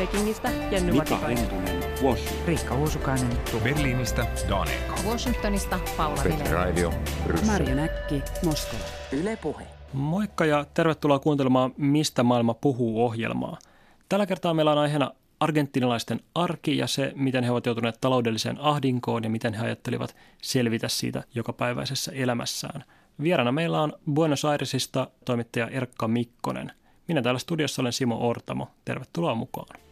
Pekingistä Jenny Mika. Hentunen, Washington. Riikka Uusukainen, Berliinistä Danek. Washingtonista Paula Petri Bryssel. Marja Näkki, Moskova. Yle Puhe. Moikka ja tervetuloa kuuntelemaan Mistä maailma puhuu ohjelmaa. Tällä kertaa meillä on aiheena argentinalaisten arki ja se, miten he ovat joutuneet taloudelliseen ahdinkoon ja miten he ajattelivat selvitä siitä jokapäiväisessä elämässään. Vieraana meillä on Buenos Airesista toimittaja Erkka Mikkonen. Minä täällä studiossa olen Simo Ortamo. Tervetuloa mukaan.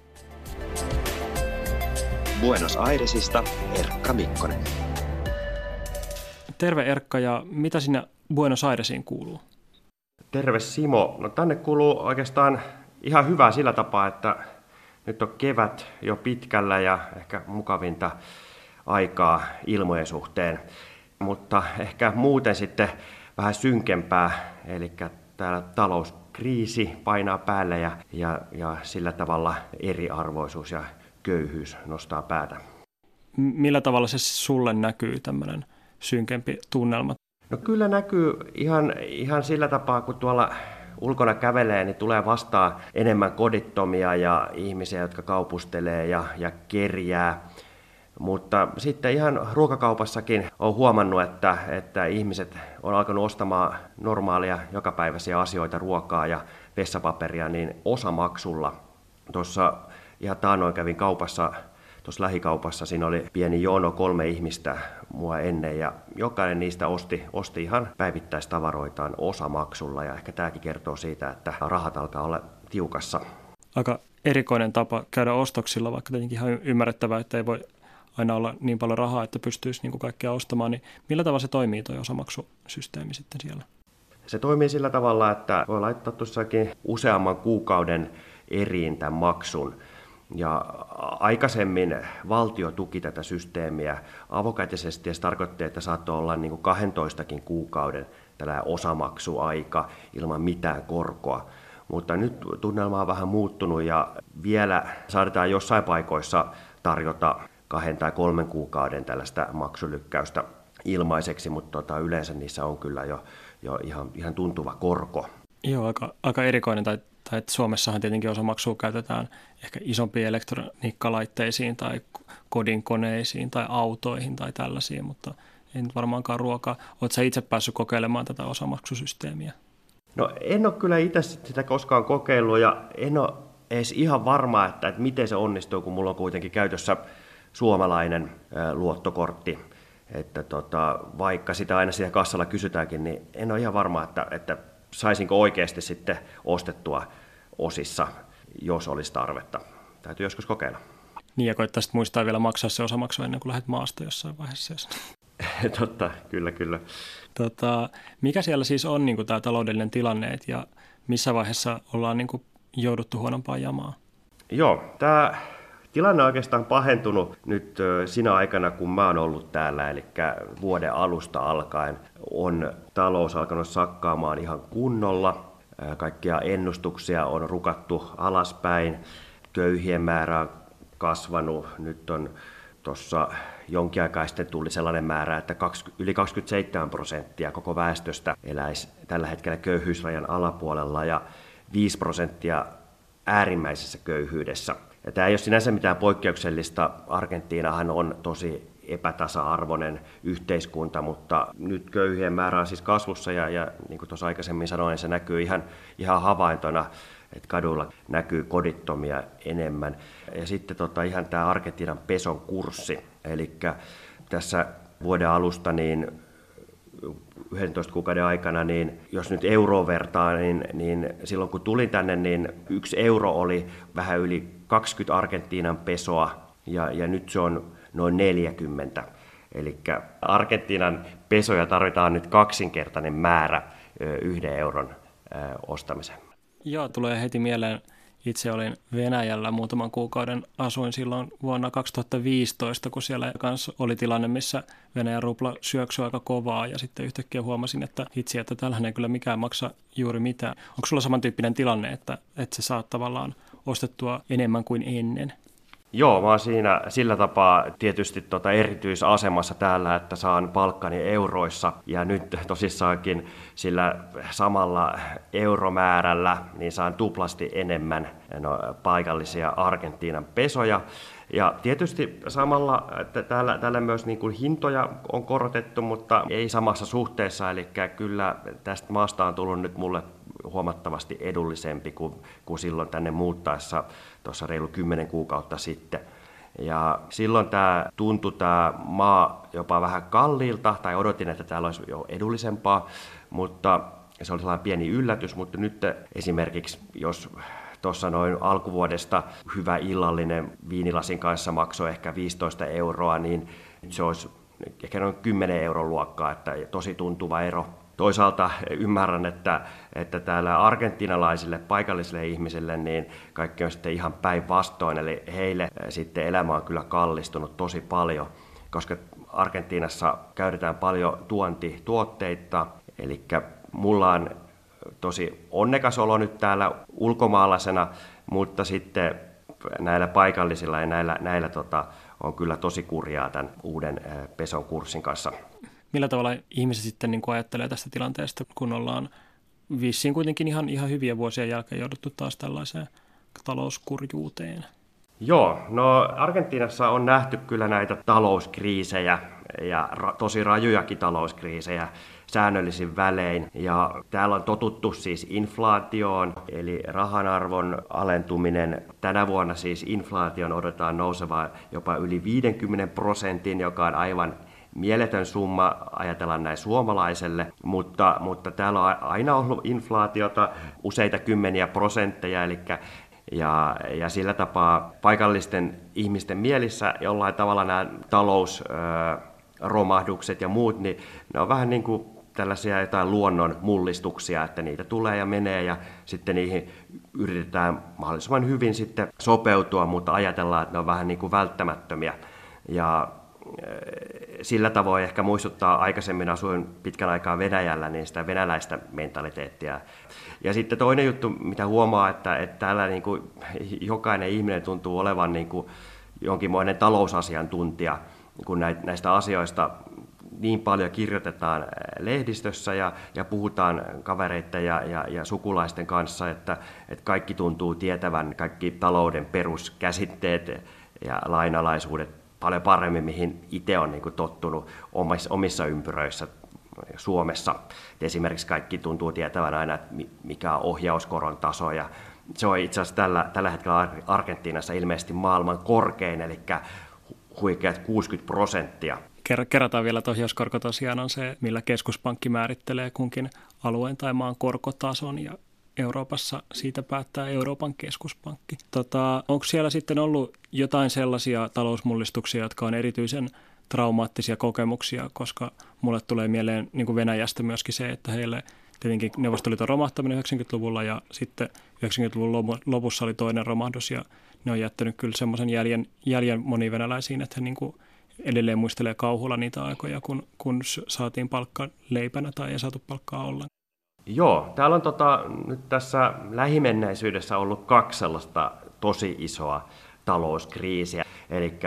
Buenos Airesista Erkka Mikkonen. Terve Erkka ja mitä sinne Buenos Airesiin kuuluu? Terve Simo. No tänne kuuluu oikeastaan ihan hyvää sillä tapaa, että nyt on kevät jo pitkällä ja ehkä mukavinta aikaa ilmojen suhteen. Mutta ehkä muuten sitten vähän synkempää, eli täällä talouskriisi painaa päälle ja, ja, ja sillä tavalla eriarvoisuus ja köyhyys nostaa päätä. M- Millä tavalla se sulle näkyy tämmöinen synkempi tunnelma? No kyllä näkyy ihan, ihan sillä tapaa, kun tuolla ulkona kävelee, niin tulee vastaan enemmän kodittomia ja ihmisiä, jotka kaupustelee ja, ja kerjää. Mutta sitten ihan ruokakaupassakin on huomannut, että, että ihmiset on alkanut ostamaan normaalia jokapäiväisiä asioita, ruokaa ja vessapaperia, niin osamaksulla. Tuossa ihan taannoin kävin kaupassa, tuossa lähikaupassa, siinä oli pieni jono, kolme ihmistä mua ennen ja jokainen niistä osti, osti ihan päivittäistavaroitaan osamaksulla ja ehkä tämäkin kertoo siitä, että rahat alkaa olla tiukassa. Aika erikoinen tapa käydä ostoksilla, vaikka tietenkin ihan ymmärrettävää, että ei voi aina olla niin paljon rahaa, että pystyisi niin kuin kaikkea ostamaan, niin millä tavalla se toimii tuo osamaksusysteemi sitten siellä? Se toimii sillä tavalla, että voi laittaa tuossakin useamman kuukauden eriin tämän maksun. Ja aikaisemmin valtio tuki tätä systeemiä avokätisesti ja se tarkoitti, että saattoi olla niin kuin 12 kuukauden tällä osamaksuaika ilman mitään korkoa. Mutta nyt tunnelma on vähän muuttunut ja vielä saadaan jossain paikoissa tarjota kahden tai kolmen kuukauden tällaista maksulykkäystä ilmaiseksi, mutta tota, yleensä niissä on kyllä jo, jo ihan, ihan tuntuva korko. Joo, aika, aika erikoinen. Tai, tai että Suomessahan tietenkin osamaksua käytetään ehkä isompiin elektroniikkalaitteisiin tai kodin koneisiin tai autoihin tai tällaisiin, mutta ei nyt varmaankaan ruokaa. Oletko sä itse päässyt kokeilemaan tätä osamaksusysteemiä? No en ole kyllä itse sitä koskaan kokeillut ja en ole edes ihan varma, että, että miten se onnistuu, kun mulla on kuitenkin käytössä suomalainen luottokortti. Että tota, vaikka sitä aina siellä kassalla kysytäänkin, niin en ole ihan varma, että, että saisinko oikeasti sitten ostettua osissa, jos olisi tarvetta. Täytyy joskus kokeilla. Niin ja koittaisit muistaa vielä maksaa se osamaksu ennen kuin lähdet maasta jossain vaiheessa. Jos... Totta, kyllä, kyllä. Tota, mikä siellä siis on niin kuin tämä taloudellinen tilanne ja missä vaiheessa ollaan niin kuin jouduttu huonompaan jamaan? Joo, tämä tilanne on oikeastaan pahentunut nyt sinä aikana, kun mä oon ollut täällä, eli vuoden alusta alkaen on talous alkanut sakkaamaan ihan kunnolla. Kaikkia ennustuksia on rukattu alaspäin, köyhien määrä on kasvanut, nyt on tuossa jonkin aikaa sitten tuli sellainen määrä, että yli 27 prosenttia koko väestöstä eläisi tällä hetkellä köyhyysrajan alapuolella ja 5 prosenttia äärimmäisessä köyhyydessä. Ja tämä ei ole sinänsä mitään poikkeuksellista. Argentiinahan on tosi epätasa-arvoinen yhteiskunta, mutta nyt köyhien määrä on siis kasvussa ja, ja niin kuin tuossa aikaisemmin sanoin, se näkyy ihan, ihan havaintona, että kadulla näkyy kodittomia enemmän. Ja sitten tota, ihan tämä Argentiinan peson kurssi, eli tässä vuoden alusta niin 11 kuukauden aikana, niin jos nyt euroa vertaa, niin, niin silloin kun tulin tänne, niin yksi euro oli vähän yli 20 Argentiinan pesoa ja, ja nyt se on noin 40. Eli Argentiinan pesoja tarvitaan nyt kaksinkertainen määrä yhden euron ostamiseen. Joo, tulee heti mieleen. Itse olin Venäjällä muutaman kuukauden, asuin silloin vuonna 2015, kun siellä kanssa oli tilanne, missä Venäjän rupla syöksyi aika kovaa ja sitten yhtäkkiä huomasin, että itse, että tällähän ei kyllä mikään maksa juuri mitään. Onko sulla samantyyppinen tilanne, että, että se saat tavallaan ostettua enemmän kuin ennen? Joo, mä oon siinä sillä tapaa tietysti tota erityisasemassa täällä, että saan palkkani euroissa ja nyt tosissaankin sillä samalla euromäärällä niin saan tuplasti enemmän no, paikallisia Argentiinan pesoja. Ja tietysti samalla että täällä, täällä myös niin kuin hintoja on korotettu, mutta ei samassa suhteessa, eli kyllä tästä maasta on tullut nyt mulle huomattavasti edullisempi kuin, kuin silloin tänne muuttaessa tuossa reilu 10 kuukautta sitten. Ja silloin tämä tuntui tämä maa jopa vähän kalliilta, tai odotin, että täällä olisi jo edullisempaa, mutta se oli sellainen pieni yllätys, mutta nyt esimerkiksi jos tuossa noin alkuvuodesta hyvä illallinen viinilasin kanssa maksoi ehkä 15 euroa, niin se olisi ehkä noin 10 euron luokkaa, että tosi tuntuva ero. Toisaalta ymmärrän, että, että täällä argentinalaisille, paikallisille ihmisille, niin kaikki on sitten ihan päinvastoin, eli heille sitten elämä on kyllä kallistunut tosi paljon, koska Argentiinassa käytetään paljon tuontituotteita, eli mulla on tosi onnekas olo nyt täällä ulkomaalaisena, mutta sitten näillä paikallisilla ja näillä, näillä tota, on kyllä tosi kurjaa tämän uuden peson kurssin kanssa millä tavalla ihmiset sitten niin ajattelee tästä tilanteesta, kun ollaan vissiin kuitenkin ihan, ihan hyviä vuosia jälkeen jouduttu taas tällaiseen talouskurjuuteen? Joo, no Argentiinassa on nähty kyllä näitä talouskriisejä ja ra- tosi rajujakin talouskriisejä säännöllisin välein. Ja täällä on totuttu siis inflaatioon, eli rahan arvon alentuminen. Tänä vuonna siis inflaation odotetaan nousevaa jopa yli 50 prosentin, joka on aivan mieletön summa, ajatellaan näin suomalaiselle, mutta, mutta täällä on aina ollut inflaatiota useita kymmeniä prosentteja, eli ja, ja sillä tapaa paikallisten ihmisten mielissä jollain tavalla nämä talousromahdukset ja muut, niin ne on vähän niin kuin tällaisia jotain luonnon mullistuksia, että niitä tulee ja menee ja sitten niihin yritetään mahdollisimman hyvin sitten sopeutua, mutta ajatellaan, että ne on vähän niin kuin välttämättömiä. Ja sillä tavoin ehkä muistuttaa, aikaisemmin asuin pitkän aikaa Venäjällä, niin sitä venäläistä mentaliteettia. Ja sitten toinen juttu, mitä huomaa, että, että täällä niin kuin jokainen ihminen tuntuu olevan niin kuin jonkinmoinen talousasiantuntija, kun näistä asioista niin paljon kirjoitetaan lehdistössä ja, ja puhutaan kavereiden ja, ja, ja sukulaisten kanssa, että, että kaikki tuntuu tietävän kaikki talouden peruskäsitteet ja lainalaisuudet paljon paremmin, mihin itse on niin tottunut omissa, omissa ympyröissä Suomessa. Et esimerkiksi kaikki tuntuu tietävän aina, että mikä on ohjauskoron taso ja se on itse asiassa tällä, tällä hetkellä Argentiinassa ilmeisesti maailman korkein, eli huikeat 60 prosenttia. Kerrataan vielä, että ohjauskorko tosiaan on se, millä keskuspankki määrittelee kunkin alueen tai maan korkotason ja Euroopassa siitä päättää Euroopan keskuspankki. Tota, onko siellä sitten ollut jotain sellaisia talousmullistuksia, jotka on erityisen traumaattisia kokemuksia, koska mulle tulee mieleen niin kuin Venäjästä myöskin se, että heille tietenkin Neuvostoliiton romahtaminen 90-luvulla ja sitten 90-luvun lopussa oli toinen romahdus ja ne on jättänyt kyllä semmoisen jäljen, jäljen moniin venäläisiin, että he niin kuin edelleen muistelee kauhulla niitä aikoja, kun, kun saatiin palkka leipänä tai ei saatu palkkaa ollenkaan. Joo, täällä on tota, nyt tässä lähimenneisyydessä ollut kaksi sellaista tosi isoa talouskriisiä. Eli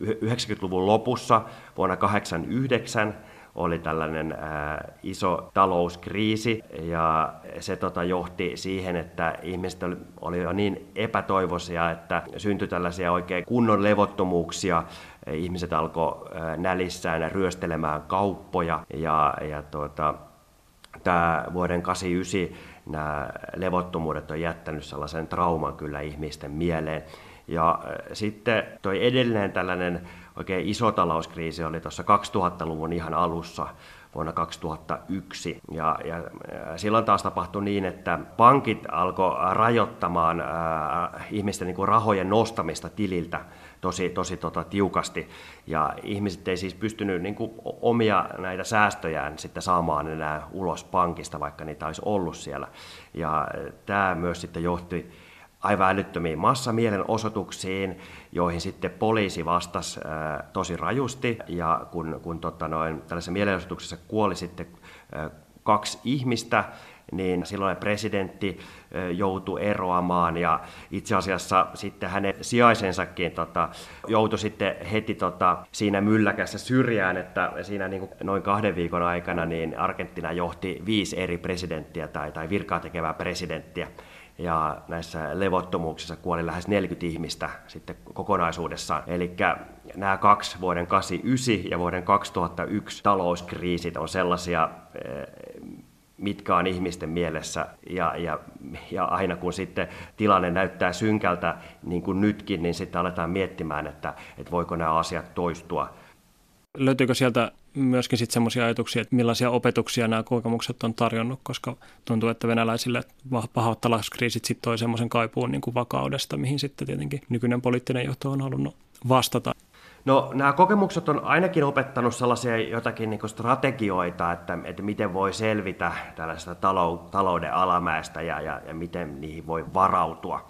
90-luvun lopussa vuonna 1989 oli tällainen ää, iso talouskriisi ja se tota, johti siihen, että ihmiset oli jo niin epätoivoisia, että syntyi tällaisia oikein kunnon levottomuuksia. Ihmiset alkoi nälissään ryöstelemään kauppoja ja, ja tuota, tämä vuoden 89 nämä levottomuudet on jättänyt sellaisen trauman kyllä ihmisten mieleen. Ja sitten toi edellinen tällainen oikein iso talouskriisi oli tuossa 2000-luvun ihan alussa vuonna 2001. Ja, ja silloin taas tapahtui niin, että pankit alkoi rajoittamaan äh, ihmisten niin kuin rahojen nostamista tililtä tosi, tosi tota, tiukasti. Ja ihmiset ei siis pystynyt niin kuin, omia näitä säästöjään sitten saamaan enää ulos pankista, vaikka niitä olisi ollut siellä. Ja tämä myös sitten johti aivan älyttömiin massamielenosoituksiin, joihin sitten poliisi vastasi ää, tosi rajusti. Ja kun, kun tota noin, tällaisessa mielenosoituksessa kuoli sitten ää, kaksi ihmistä, niin silloin presidentti joutui eroamaan ja itse asiassa sitten hänen sijaisensakin tota, joutui sitten heti tota, siinä mylläkässä syrjään, että siinä niin kuin noin kahden viikon aikana niin Argentina johti viisi eri presidenttiä tai, tai virkaa tekevää presidenttiä ja näissä levottomuuksissa kuoli lähes 40 ihmistä sitten kokonaisuudessaan. Eli nämä kaksi vuoden 89 ja vuoden 2001 talouskriisit on sellaisia, eh, mitkä on ihmisten mielessä ja, ja, ja aina kun sitten tilanne näyttää synkältä niin kuin nytkin, niin sitten aletaan miettimään, että, että voiko nämä asiat toistua. Löytyykö sieltä myöskin sitten semmoisia ajatuksia, että millaisia opetuksia nämä kokemukset on tarjonnut, koska tuntuu, että venäläisille pahat talouskriisit sitten toi semmoisen kaipuun niin kuin vakaudesta, mihin sitten tietenkin nykyinen poliittinen johto on halunnut vastata. No nämä kokemukset on ainakin opettanut sellaisia jotakin niin strategioita, että, että miten voi selvitä tällaista talouden alamäestä ja, ja, ja miten niihin voi varautua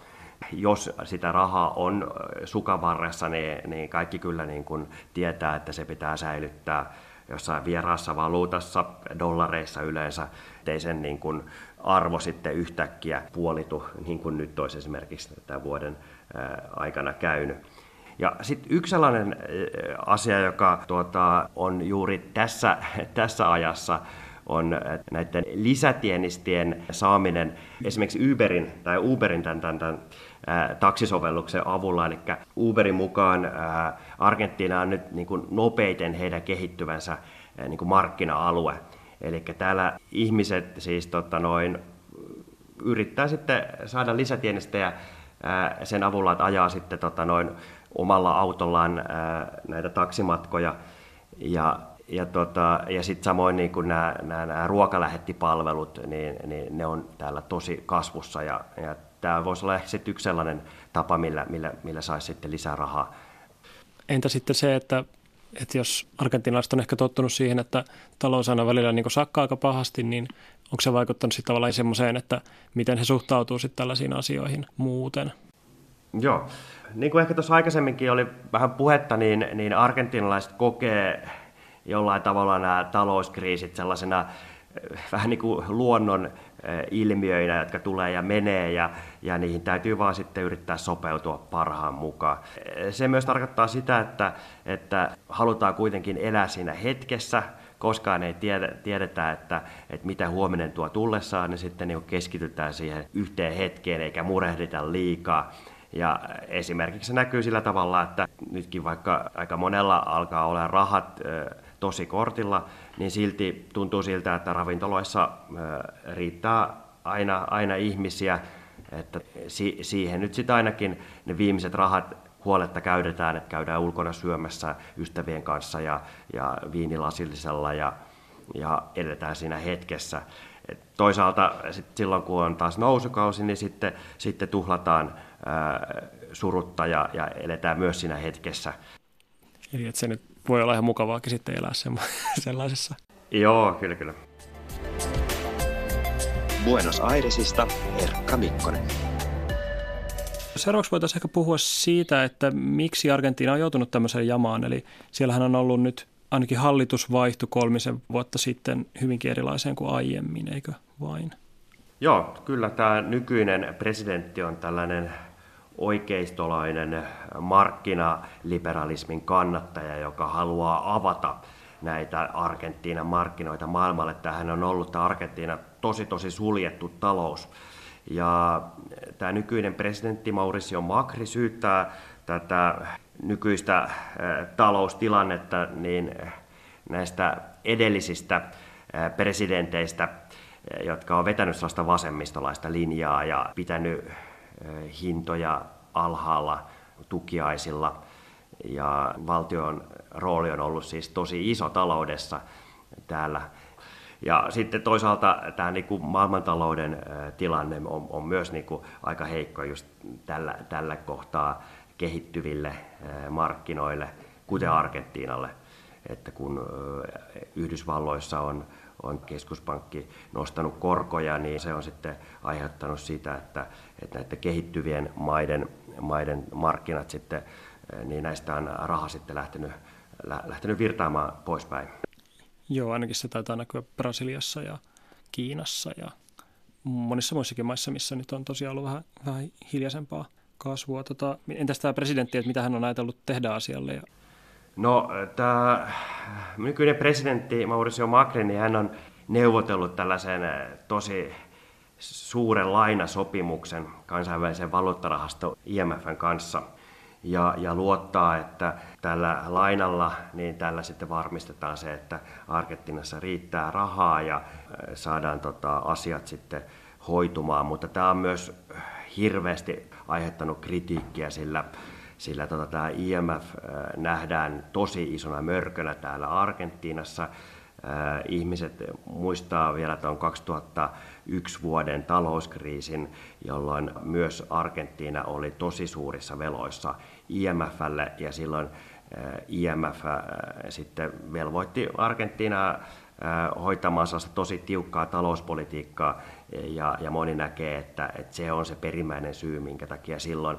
jos sitä rahaa on sukavarressa, niin, niin kaikki kyllä niin kuin tietää, että se pitää säilyttää jossain vieraassa valuutassa, dollareissa yleensä, ettei sen niin kuin arvo sitten yhtäkkiä puolitu, niin kuin nyt olisi esimerkiksi tämän vuoden aikana käynyt. Ja sitten yksi sellainen asia, joka tuota, on juuri tässä, tässä ajassa, on näiden lisätienistien saaminen esimerkiksi Uberin tai Uberin tämän, tämän, tämän taksisovelluksen avulla. Eli Uberin mukaan Argentiina on nyt niin kuin nopeiten heidän kehittyvänsä niin kuin markkina-alue. Eli täällä ihmiset siis tota noin, yrittää sitten saada lisätienestejä sen avulla, että ajaa sitten tota noin, omalla autollaan näitä taksimatkoja. Ja, ja, tota, ja sitten samoin niin kuin nämä, nämä, nämä ruokalähettipalvelut, niin, niin ne on täällä tosi kasvussa ja, ja tämä voisi olla ehkä yksi sellainen tapa, millä, millä, millä saisi sitten lisää rahaa. Entä sitten se, että, että jos argentinalaiset on ehkä tottunut siihen, että talous aina välillä niin sakkaa aika pahasti, niin onko se vaikuttanut sitten tavallaan semmoiseen, että miten he suhtautuu sitten tällaisiin asioihin muuten? Joo. Niin kuin ehkä tuossa aikaisemminkin oli vähän puhetta, niin, niin argentinalaiset kokee jollain tavalla nämä talouskriisit sellaisena eh, vähän niin kuin luonnon ilmiöinä, jotka tulee ja menee ja, ja niihin täytyy vaan sitten yrittää sopeutua parhaan mukaan. Se myös tarkoittaa sitä, että, että halutaan kuitenkin elää siinä hetkessä, koskaan ei tiedetä, että, että mitä huominen tuo tullessaan, niin sitten niin keskitytään siihen yhteen hetkeen eikä murehdita liikaa. Ja esimerkiksi se näkyy sillä tavalla, että nytkin vaikka aika monella alkaa olla rahat tosi kortilla, niin silti tuntuu siltä, että ravintoloissa riittää aina, aina ihmisiä, että si- siihen nyt sitten ainakin ne viimeiset rahat huoletta käydetään, että käydään ulkona syömässä ystävien kanssa ja, ja viinilasillisella ja, ja edetään siinä hetkessä. Et toisaalta sit silloin, kun on taas nousukausi, niin sitten, sitten tuhlataan ää, surutta ja, ja eletään myös siinä hetkessä. Eli että se nyt voi olla ihan mukavaakin sitten elää sellaisessa. Joo, kyllä, kyllä. Buenos Airesista Erkka Mikkonen. Seuraavaksi voitaisiin ehkä puhua siitä, että miksi Argentiina on joutunut tämmöiseen jamaan. Eli siellähän on ollut nyt ainakin hallitus vaihtu kolmisen vuotta sitten hyvinkin erilaiseen kuin aiemmin, eikö vain? Joo, kyllä tämä nykyinen presidentti on tällainen oikeistolainen markkinaliberalismin kannattaja, joka haluaa avata näitä Argentiinan markkinoita maailmalle. Tähän on ollut tämä Argentiina tosi tosi suljettu talous. Ja tämä nykyinen presidentti Mauricio Macri syyttää tätä nykyistä taloustilannetta niin näistä edellisistä presidenteistä, jotka on vetänyt sellaista vasemmistolaista linjaa ja pitänyt hintoja alhaalla tukiaisilla. Ja valtion rooli on ollut siis tosi iso taloudessa täällä. Ja sitten toisaalta tämä niin kuin maailmantalouden tilanne on, on myös niin kuin aika heikko just tällä, tällä kohtaa kehittyville markkinoille, kuten Argentiinalle. Että kun Yhdysvalloissa on on keskuspankki nostanut korkoja, niin se on sitten aiheuttanut sitä, että, että näiden kehittyvien maiden, maiden markkinat sitten, niin näistä on raha sitten lähtenyt, lähtenyt virtaamaan poispäin. Joo, ainakin se taitaa näkyä Brasiliassa ja Kiinassa ja monissa muissakin maissa, missä nyt on tosiaan ollut vähän, vähän hiljaisempaa kasvua. Tota, entäs tämä presidentti, että mitä hän on ajatellut tehdä asialle? Ja... No tämä nykyinen presidentti Mauricio Macri, niin hän on neuvotellut tällaisen tosi suuren lainasopimuksen kansainvälisen valuuttarahasto IMFn kanssa ja, ja luottaa, että tällä lainalla niin tällä sitten varmistetaan se, että Argentiinassa riittää rahaa ja saadaan tota, asiat sitten hoitumaan, mutta tämä on myös hirveästi aiheuttanut kritiikkiä, sillä, sillä tota, tämä IMF nähdään tosi isona mörkönä täällä Argentiinassa. Ihmiset muistaa vielä tuon 2001 vuoden talouskriisin, jolloin myös Argentiina oli tosi suurissa veloissa IMFlle ja silloin IMF sitten velvoitti Argentiinaa hoitamaan tosi tiukkaa talouspolitiikkaa ja, ja moni näkee, että, että se on se perimmäinen syy, minkä takia silloin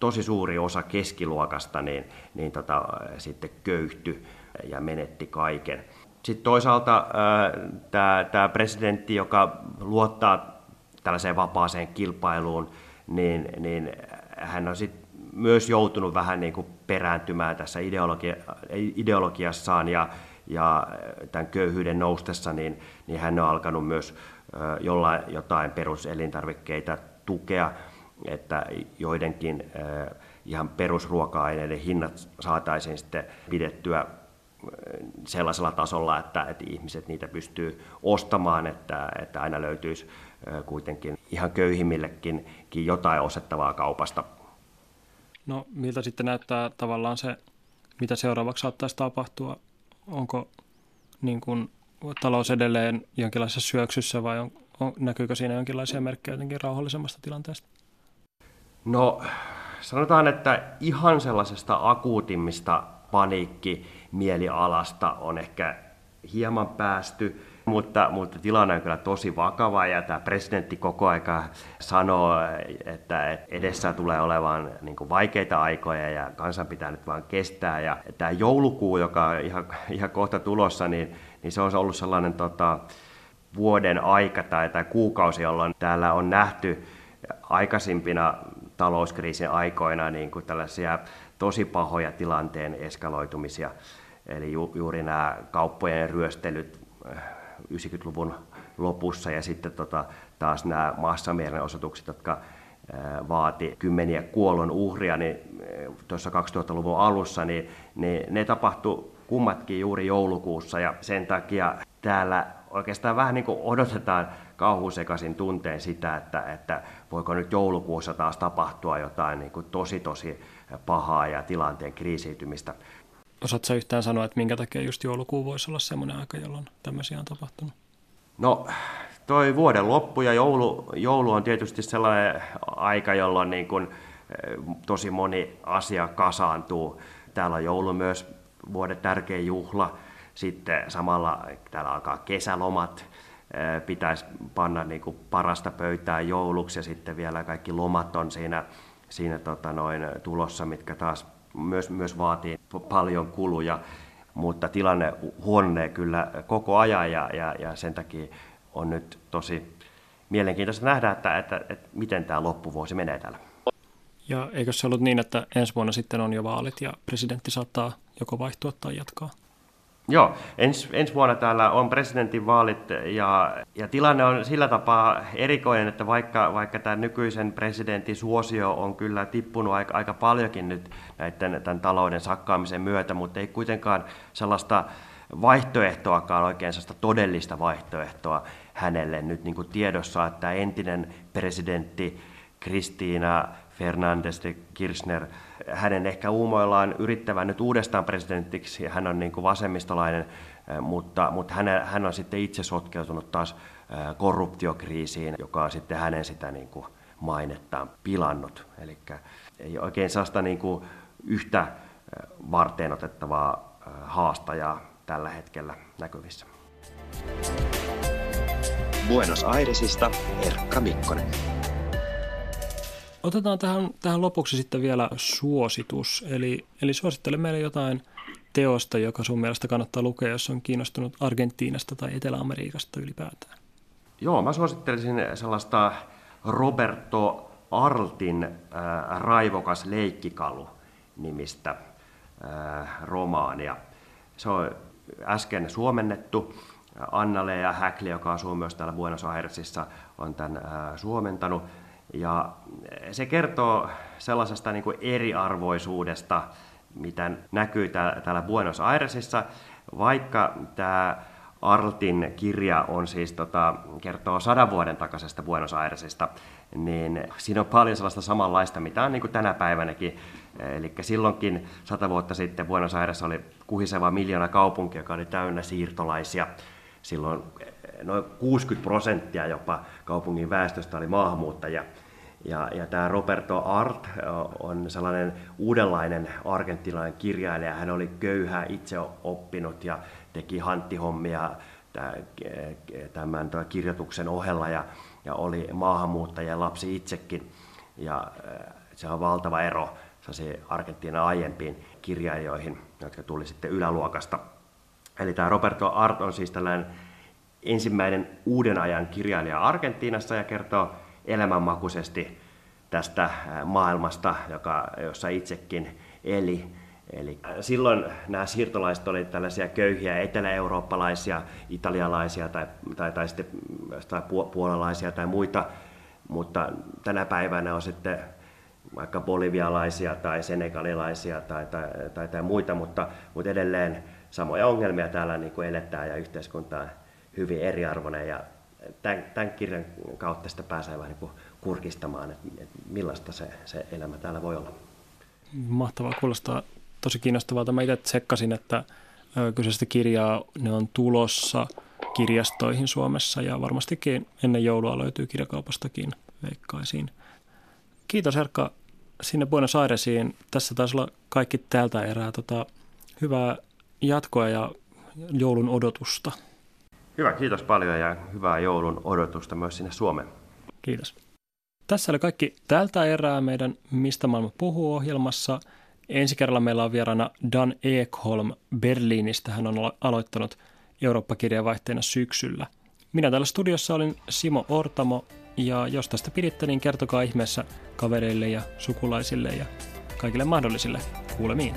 tosi suuri osa keskiluokasta niin, niin tota, sitten köyhty ja menetti kaiken. Sitten toisaalta tämä presidentti, joka luottaa tällaiseen vapaaseen kilpailuun, niin, niin hän on sitten myös joutunut vähän niin kuin perääntymään tässä ideologia, ideologiassaan ja, ja tämän köyhyyden noustessa, niin, niin hän on alkanut myös jollain jotain peruselintarvikkeita tukea, että joidenkin ihan perusruoka-aineiden hinnat saataisiin sitten pidettyä sellaisella tasolla, että, että ihmiset niitä pystyy ostamaan, että, että aina löytyisi kuitenkin ihan köyhimmillekin jotain ostettavaa kaupasta. No miltä sitten näyttää tavallaan se, mitä seuraavaksi saattaisi tapahtua? Onko niin kuin, talous edelleen jonkinlaisessa syöksyssä vai on, on, näkyykö siinä jonkinlaisia merkkejä jotenkin rauhallisemmasta tilanteesta? No sanotaan, että ihan sellaisesta akuutimmista paniikkimielialasta on ehkä hieman päästy, mutta, mutta tilanne on kyllä tosi vakava ja tämä presidentti koko aika sanoo, että edessä tulee olemaan niin kuin vaikeita aikoja ja kansan pitää nyt vaan kestää. Ja tämä joulukuu, joka on ihan, ihan kohta tulossa, niin, niin se on ollut sellainen tota, vuoden aika tai, tai kuukausi, jolloin täällä on nähty aikaisimpina talouskriisin aikoina niin kuin tällaisia tosi pahoja tilanteen eskaloitumisia. Eli ju, juuri nämä kauppojen ryöstelyt 90-luvun lopussa ja sitten tota, taas nämä massamielenosoitukset, jotka vaati kymmeniä kuollon uhria niin tuossa 2000-luvun alussa, niin, niin ne tapahtui kummatkin juuri joulukuussa ja sen takia täällä oikeastaan vähän niin kuin odotetaan kauhusekaisin tunteen sitä, että, että voiko nyt joulukuussa taas tapahtua jotain niin kuin tosi tosi pahaa ja tilanteen kriisiytymistä. Osaatko yhtään sanoa, että minkä takia just joulukuu voisi olla semmoinen aika, jolloin tämmöisiä on tapahtunut? No, toi vuoden loppu ja joulu, joulu on tietysti sellainen aika, jolloin niin kuin, eh, tosi moni asia kasaantuu. Täällä on joulu myös vuoden tärkein juhla. Sitten samalla täällä alkaa kesälomat. Pitäisi panna niin kuin parasta pöytää jouluksi ja sitten vielä kaikki lomat on siinä, siinä tota noin, tulossa, mitkä taas myös, myös vaatii paljon kuluja, mutta tilanne huononee kyllä koko ajan ja, ja, ja sen takia on nyt tosi mielenkiintoista nähdä, että, että, että miten tämä loppuvuosi menee täällä. Ja eikö se ollut niin, että ensi vuonna sitten on jo vaalit ja presidentti saattaa joko vaihtua tai jatkaa? Joo, ens, ensi vuonna täällä on presidentinvaalit ja, ja tilanne on sillä tapaa erikoinen, että vaikka, vaikka tämä nykyisen presidentin suosio on kyllä tippunut aika, aika paljonkin nyt näiden tämän talouden sakkaamisen myötä, mutta ei kuitenkaan sellaista vaihtoehtoakaan oikein sellaista todellista vaihtoehtoa hänelle nyt niin kuin tiedossa, että entinen presidentti Kristiina Fernandes de Kirchner – hänen ehkä uumoillaan yrittävän nyt uudestaan presidentiksi. Hän on niin kuin vasemmistolainen, mutta, mutta hän, hän on sitten itse sotkeutunut taas korruptiokriisiin, joka on sitten hänen sitä niin kuin mainettaan pilannut. Eli ei oikein sellaista niin kuin yhtä varteen otettavaa haastajaa tällä hetkellä näkyvissä. Buenos Airesista Erkka Mikkonen. Otetaan tähän, tähän lopuksi sitten vielä suositus. Eli, eli suosittele meille jotain teosta, joka sun mielestä kannattaa lukea, jos on kiinnostunut Argentiinasta tai Etelä-Amerikasta ylipäätään. Joo, mä suosittelisin sellaista Roberto Arltin äh, Raivokas leikkikalu nimistä äh, romaania. Se on äsken suomennettu. Anna ja Häkli, joka asuu myös täällä Buenos Airesissa, on tämän äh, suomentanut. Ja se kertoo sellaisesta niin kuin eriarvoisuudesta, mitä näkyy täällä Buenos Airesissa, vaikka tämä Arltin kirja on siis, tota, kertoo sadan vuoden takaisesta Buenos Airesista, niin siinä on paljon sellaista samanlaista, mitä on niin kuin tänä päivänäkin. Eli silloinkin sata vuotta sitten Buenos Aires oli kuhiseva miljoona kaupunki, joka oli täynnä siirtolaisia. Silloin noin 60 prosenttia jopa kaupungin väestöstä oli maahanmuuttajia. Ja, ja tämä Roberto Art on sellainen uudenlainen argentinalainen kirjailija. Hän oli köyhä, itse oppinut ja teki hanttihommia tämän kirjoituksen ohella ja, ja oli maahanmuuttaja lapsi itsekin. Ja se on valtava ero Argentiinan aiempiin kirjailijoihin, jotka tuli sitten yläluokasta. Eli tämä Roberto Art on siis tällainen ensimmäinen uuden ajan kirjailija Argentiinassa ja kertoo elämänmakuisesti tästä maailmasta, joka, jossa itsekin eli. Eli silloin nämä siirtolaiset olivat tällaisia köyhiä etelä-eurooppalaisia, italialaisia tai, tai, tai sitten tai puolalaisia tai muita, mutta tänä päivänä on sitten vaikka bolivialaisia tai senegalilaisia tai, tai, tai, tai muita, mutta, mutta edelleen samoja ongelmia täällä niin kuin eletään ja yhteiskunta on hyvin eriarvoinen ja tämän, tämän kirjan kautta sitä pääsee vähän niin kurkistamaan, että, että millaista se, se elämä täällä voi olla. Mahtavaa, kuulostaa tosi kiinnostavalta. Mä itse tsekkasin, että kyseistä kirjaa ne on tulossa kirjastoihin Suomessa ja varmastikin ennen joulua löytyy kirjakaupastakin, veikkaisin. Kiitos Erkka sinne Buenos Airesiin. Tässä taisi olla kaikki tältä erää. Tota, hyvää jatkoa ja joulun odotusta. Hyvä, kiitos paljon ja hyvää joulun odotusta myös sinne Suomeen. Kiitos. Tässä oli kaikki tältä erää meidän Mistä maailma puhuu ohjelmassa. Ensi kerralla meillä on vieraana Dan Ekholm Berliinistä. Hän on aloittanut Eurooppa-kirjavaihteena syksyllä. Minä täällä studiossa olin Simo Ortamo ja jos tästä piditte, niin kertokaa ihmeessä kavereille ja sukulaisille ja kaikille mahdollisille kuulemiin.